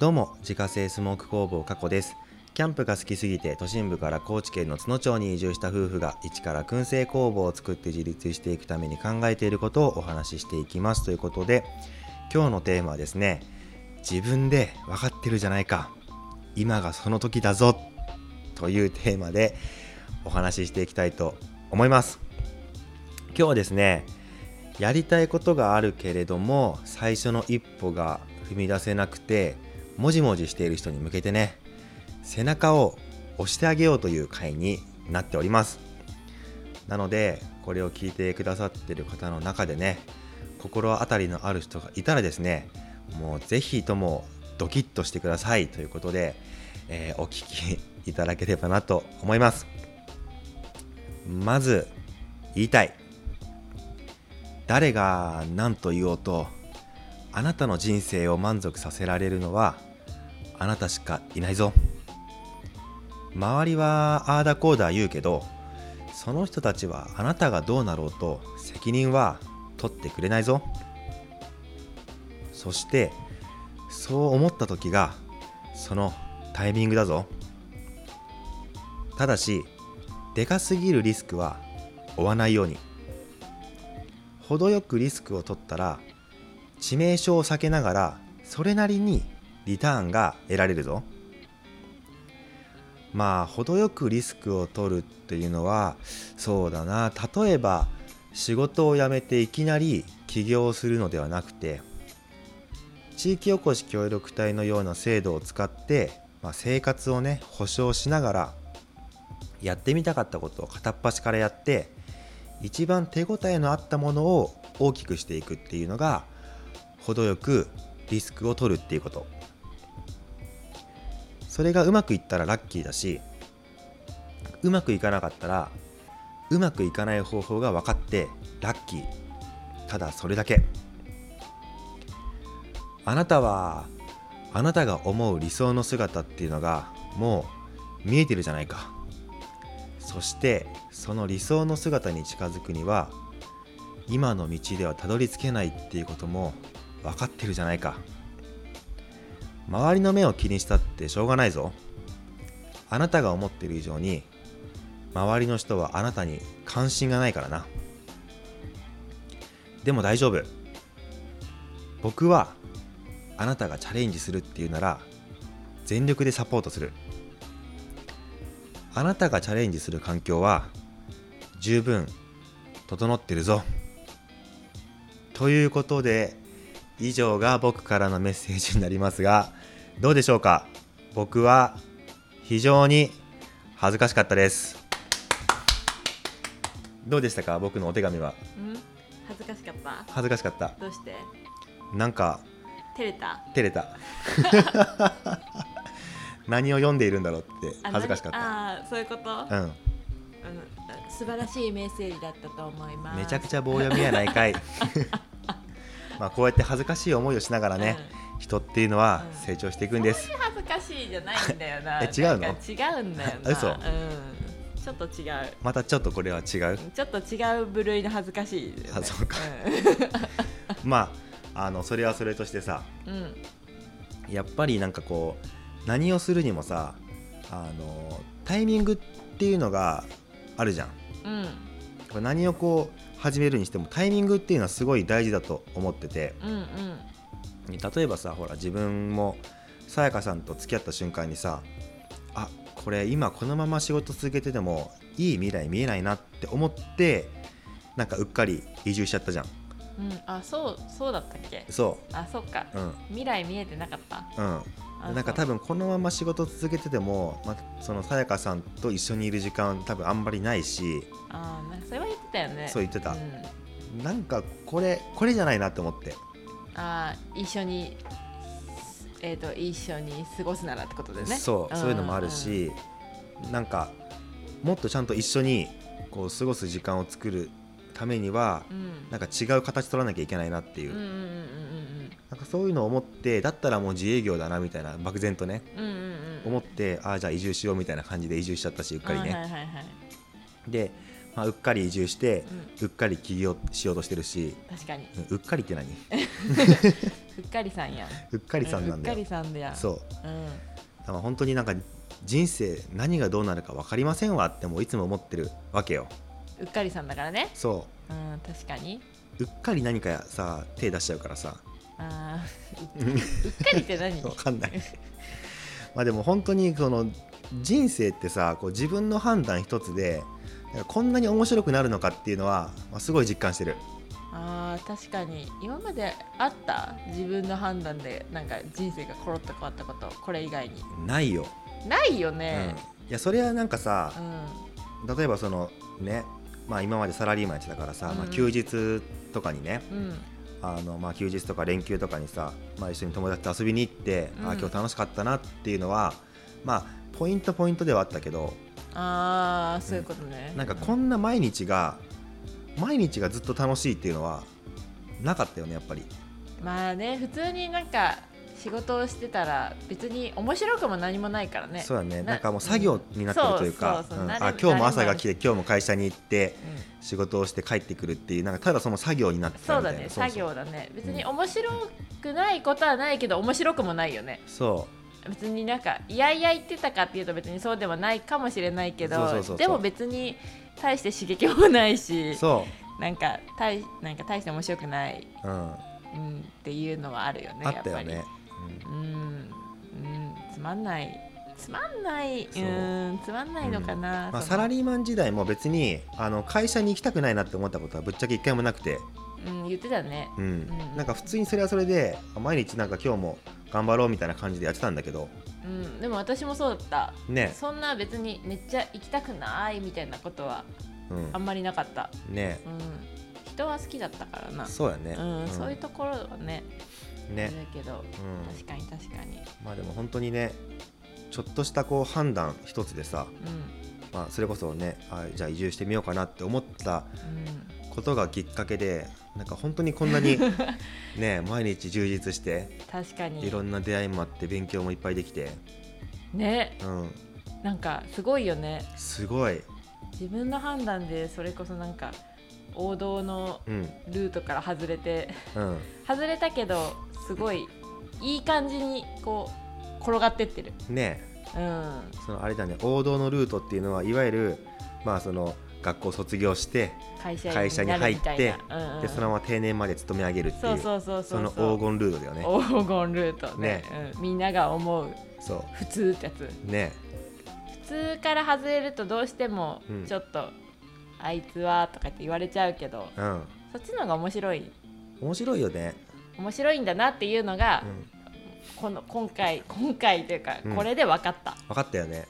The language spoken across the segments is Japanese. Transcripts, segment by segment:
どうも自家製スモーク工房加古です。キャンプが好きすぎて都心部から高知県の津野町に移住した夫婦が一から燻製工房を作って自立していくために考えていることをお話ししていきますということで今日のテーマはですね自分で分かってるじゃないか今がその時だぞというテーマでお話ししていきたいと思います。今日はですねやりたいことがあるけれども最初の一歩が踏み出せなくてもじもじしている人に向けてね背中を押してあげようという回になっております。なのでこれを聞いてくださってる方の中でね心当たりのある人がいたらですねもうぜひともドキッとしてくださいということで、えー、お聞きいただければなと思います。まず言いたい。誰が何と言おうとあなたの人生を満足させられるのはあなたしかいないぞ。周りはああだこうだ言うけどその人たちはあなたがどうなろうと責任は取ってくれないぞ。そしてそう思った時がそのタイミングだぞ。ただしでかすぎるリスクは負わないように。程よくリスクを取ったら致命傷を避けながらそれなりにリターンが得られるぞ。まあ程よくリスクを取るっていうのはそうだな。例えば仕事を辞めていきなり起業するのではなくて地域おこし協力隊のような制度を使って、まあ、生活をね保障しながらやってみたかったことを片っ端からやって一番手応えのあったものを大きくしていくっていうのが程よくリスクを取るっていうこと。それがうまくいったらラッキーだしうまくいかなかったらうまくいかない方法が分かってラッキー。ただそれだけ。あなたはあなたが思う理想の姿っていうのがもう見えてるじゃないか。そしてその理想の姿に近づくには今の道ではたどり着けないっていうことも分かってるじゃないか。周りの目を気にしたってしょうがないぞ。あなたが思ってる以上に周りの人はあなたに関心がないからな。でも大丈夫。僕はあなたがチャレンジするっていうなら全力でサポートする。あなたがチャレンジする環境は十分整ってるぞ。ということで以上が僕からのメッセージになりますがどうでしょうか？僕は非常に恥ずかしかったです。どうでしたか？僕のお手紙は。恥ずかしかった？恥ずかしかった。どうして？なんか照れた？照れた。何を読んでいるんだろうって恥ずかしかった。ああそういうこと、うん、うん、素晴らしいメッセージだったと思います。めちゃくちゃ棒読みやないかい まあこうやって恥ずかしい思いをしながらね、うん、人っていうのは成長していくんです、うん、恥ずかしいじゃないんだよな。え違うの？違うんだよな。嘘、うん、ちょっと違う。またちょっとこれは違う？ちょっと違う部類の恥ずかしい、ね、あそうか、まああのそれはそれとしてさ、うん、やっぱりなんかこう何をするにもさあのタイミングっていうのがあるじゃん、うん、何をこう始めるにしてもタイミングっていうのはすごい大事だと思ってて、うんうん、例えばさほら自分もさやかさんと付き合った瞬間にさあこれ今このまま仕事続けててもいい未来見えないなって思ってなんかうっかり移住しちゃったじゃん。うん、あそうそうだったっけ？そう。あそっか、うん、未来見えてなかった？うんなんか多分このまま仕事続けてても、まあ、そのさやかさんと一緒にいる時間多分あんまりないし。あなんかそれは言ってたよね。そう言ってた、うん、なんかこれこれじゃないなって思って。ああ一緒にえーと、一緒に過ごすならってことでね。そう、そういうのもあるし、うん、なんかもっとちゃんと一緒にこう過ごす時間を作るためには、うん、なんか違う形取らなきゃいけないなっていう,、なんかそういうのを思ってだったらもう自営業だなみたいな漠然とね、うんうんうん、思ってああじゃあ移住しようみたいな感じで移住しちゃったしうっかりね。はいはいはい、でまあ、うっかり移住して、うっかり起業しようとしてるし、確かに。うんうっかりって何？うっかりさんやん。うっかりさんなんだよ。うっかりさんだそう。うん。だから本当になんか人生何がどうなるか分かりませんわってもういつも思ってるわけよ。うっかりさんだからね。そう。ん確かに。ううっかり何かさ手出しちゃうからさあーう うっかりって何？分かんない。まあでも本当にその人生ってさこう自分の判断一つでこんなに面白くなるのかっていうのは、まあ、すごい実感してる。あー確かに。今まであった自分の判断でなんか人生がコロッと変わったことこれ以外に。ないよ、ないようん、ねいやそれはなんかさうん。例えばそのねまあ今までサラリーマンやってたからさ、まあ、うん休日とかにね、うんあのまあ休日とか連休とかにさ、まあ、一緒に友達と遊びに行って、うん。あ今日楽しかったなっていうのはまあポイントポイントではあったけどああそういうことね。なんかこんな毎日が毎日がずっと楽しいっていうのはなかったよねやっぱり。まあね普通になんか仕事をしてたら別に面白くも何もないからね。そうだね。ななんかもう作業になってるというか今日も朝が来慣て今日も会社に行ってうん。仕事をして帰ってくるっていうなんかただその作業になってそうだたみたいな。ね作業だね。別に面白くないことはないけど面白くもないよねそ別になんかいやいや言ってたかっていうと別にそうではないかもしれないけどでも別に大して刺激もないしう。そなんか大なんか大して面白くない、う、うん、うん、っていうのはあるよねあったよね。やっぱりうん、うん、つまんない。つまんない。そう。うん。つまんないのかな、まあ、その。サラリーマン時代も別にあの会社に行きたくないなって思ったことはぶっちゃけ一回もなくて、うん、言ってたね。うん。うん。なんか普通にそれはそれで毎日なんか今日も頑張ろうみたいな感じでやってたんだけど。うん、でも私もそうだった。ね。そんな別にめっちゃ行きたくないみたいなことはうん。あんまりなかった、ね。うん、人は好きだったからな。そうやね、うん。そういうところはねね。あれだけど、うん。確かに確かに、まあでも本当にねちょっとしたこう判断一つでさ、うまあ、それこそねあじゃあ移住してみようかなって思ったん。ことがきっかけでなんか本当にこんなに ね毎日充実してうん、確かに。いろんな出会いもあって勉強もいっぱいできて、ね。うん、なんかすごいよね。すごい、自分の判断でそれこそなんか王道のうん。ルートから外れてうん、外れたけどすごいいい感じにこう転がってってる。ねうん。そのあれだね。王道のルートっていうのはいわゆるまあその学校卒業して会社に入なうんうん。でそのまま定年まで勤め上げるっていうそうそうそうそう。の黄金ルートだよね。黄金ルートね。ねうん、みんなが思うそ普通ってやつ。うね普通から外れるとどうしてもうん。ちょっと、あいつはとかって言われちゃうけどうん。そっちの方が面白い。面白いよね、面白いんだなっていうのが、うん、この今回今回というか、うん。これで分かった、分かったよね。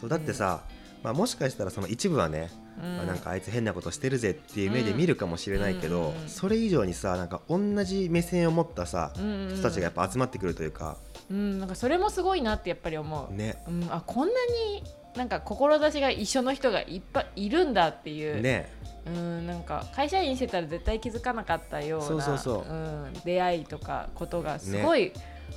そうだってさ、まあ、もしかしたらその一部はね、うん。まあなんかあいつ変なことしてるぜっていう目で見るかもしれないけど、うん。うんうんそれ以上にさなんか同じ目線を持ったさ、うんうんうん。人たちがやっぱ集まってくるというかうん、なんかそれもすごいなってやっぱり思う、ね。うん、あこんなになんか志が一緒の人がいっぱいいるんだっていう、ねうん、なんか会社員してたら絶対気づかなかったようなそうそうそう。うん、出会いとかことがすごい、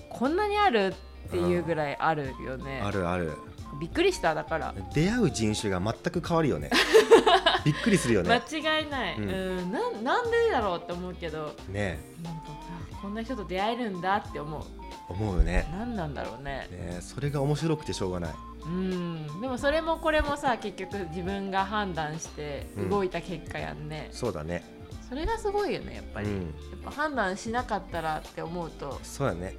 こんなにあるっていうぐらいあるよね、あるある。びっくりしただから。出会う人種が全く変わるよね。びっくりするよ間ね違いない、ううん。んなんなんでだろうって思うけど。ね。なんかあこんな人と出会えるんだって思う。思うよね。何なんだろうね。ねそれが面白くてしょうがないうん。でもそれもこれもさ結局自分が判断して動いた結果やんね、そうだね。それがすごいよねやっぱり、うん。やっぱ判断しなかったらって思うとそうやね。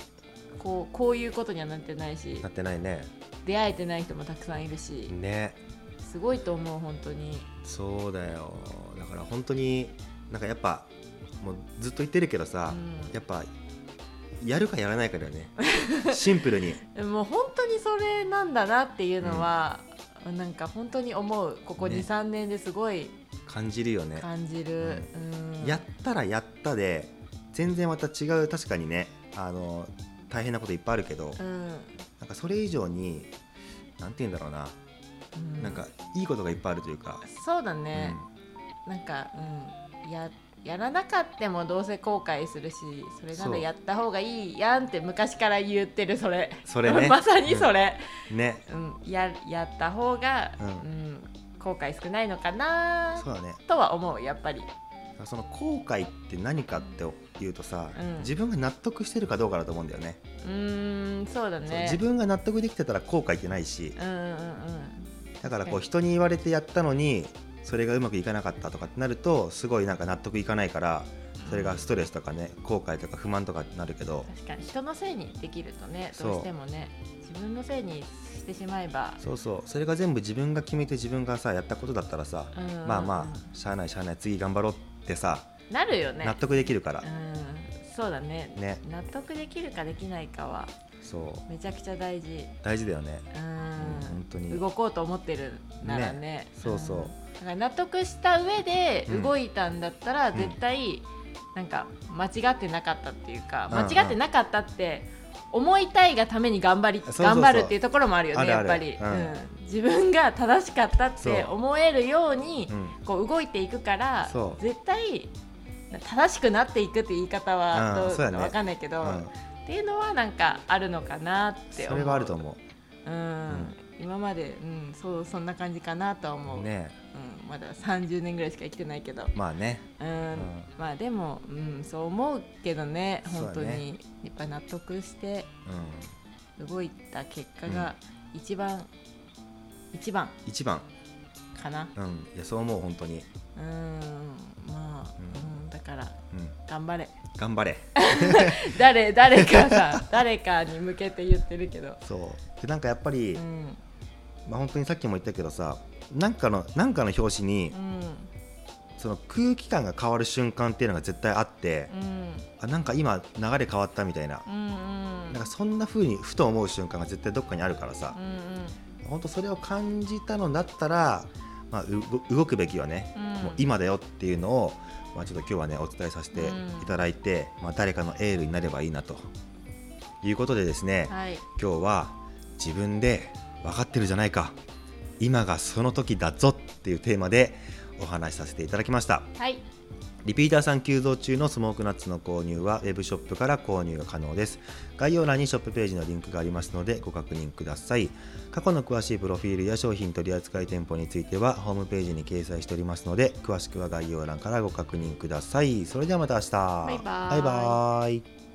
こうこういうことにはなってないしなってないね。出会えてない人もたくさんいるしね。すごいと思う本当に。そうだよ。だから本当になんかやっぱもうずっと言ってるけどさ、うん。やっぱやるかやらないかだよね。シンプルに。でも本当にそれなんだなっていうのは、なんか本当に思う。ここね。23年ですごい感じるよね。感じる、うん。やったらやったで全然また違う確かにね。あの大変なこといっぱいあるけど、うん。なんかそれ以上になんて言うんだろうな、うん。なんかいいことがいっぱいあるというか、そうだね、なんか、うん、ややらなかったもどうせ後悔するしそれならやった方がいいやんって昔から言ってるそれ。それね。まさにそれ、うん。ね。うん。ややった方が、うん。うん後悔少ないのかなそうだね。とは思うやっぱり。その後悔って何かっていうとさ、うん。自分が納得してるかどうかだと思うんだよね。うーんそうだね。自分が納得できてたら後悔ってないし。うんうんうん。だからこうはい人に言われてやったのにそれがうまくいかなかったとかってなるとすごいなんか納得いかないからそれがストレスとかね後悔とか不満とかになるけど確かに。人のせいにできるとねどうしてもね自分のせいにしてしまえば。そうそう。それが全部自分が決めて自分がさやったことだったらさ、うんうんうん。まあまあしゃあないしゃあない次頑張ろうってさ、なるよね。納得できるから。う、ん。そうだね。ね。納得できるかできないかはそう。めちゃくちゃ大事。大事だよね、うん。本当に。動こうと思ってるならね。そうそう。ん。だから納得した上でうん。動いたんだったら、うん。絶対なんか間違ってなかったっていうか、間違ってなかったって思いたいがために頑張り頑張るっていうところもあるよねやっぱり、うん。うん。自分が正しかったって思えるようにうん。こう動いていくから絶対正しくなっていくって言い方はどうかわかんないけど、うんっていうのはなんかあるのかなって思う。それはあると思う。ん、今まで、うん、そうそんな感じかなとは思う、うね。うん、まだ30年ぐらいしか生きてないけど、まあね。うん。ん。まあでも、うん、そう思うけどね本当に、やっぱ納得してうん。動いた結果が一番、一番一番。かな。うん。いやそう思う本当に。うん。まあ、から。うん。頑張れ。頑張れ。誰誰かさ誰かに向けて言ってるけど、そう。でなんかやっぱり、うん。まあ本当にさっきも言ったけどさなんかのなんかの表紙にうん。その空気感が変わる瞬間っていうのが絶対あってうん。あなんか今流れ変わったみたいな。うんうん。なんかそんな風にふと思う瞬間が絶対どっかにあるからさ。うん。本当それを感じたのだったら、まあ、動くべきはね、うん。もう今だよっていうのを、まあ、ちょっと今日はねお伝えさせていただいて、まあ、誰かのエールになればいいなと。いうことでですね、はい。今日は自分で分かってるじゃないか。今がその時だぞっていうテーマでお話しさせていただきました。はいリピーターさん急増中のスモークナッツの購入はウェブショップから購入が可能です。概要欄にショップページのリンクがありますのでご確認ください。過去の詳しいプロフィールや商品取扱店舗についてはホームページに掲載しておりますので詳しくは概要欄からご確認ください。それではまた明日。バイバーイ。バイバーイ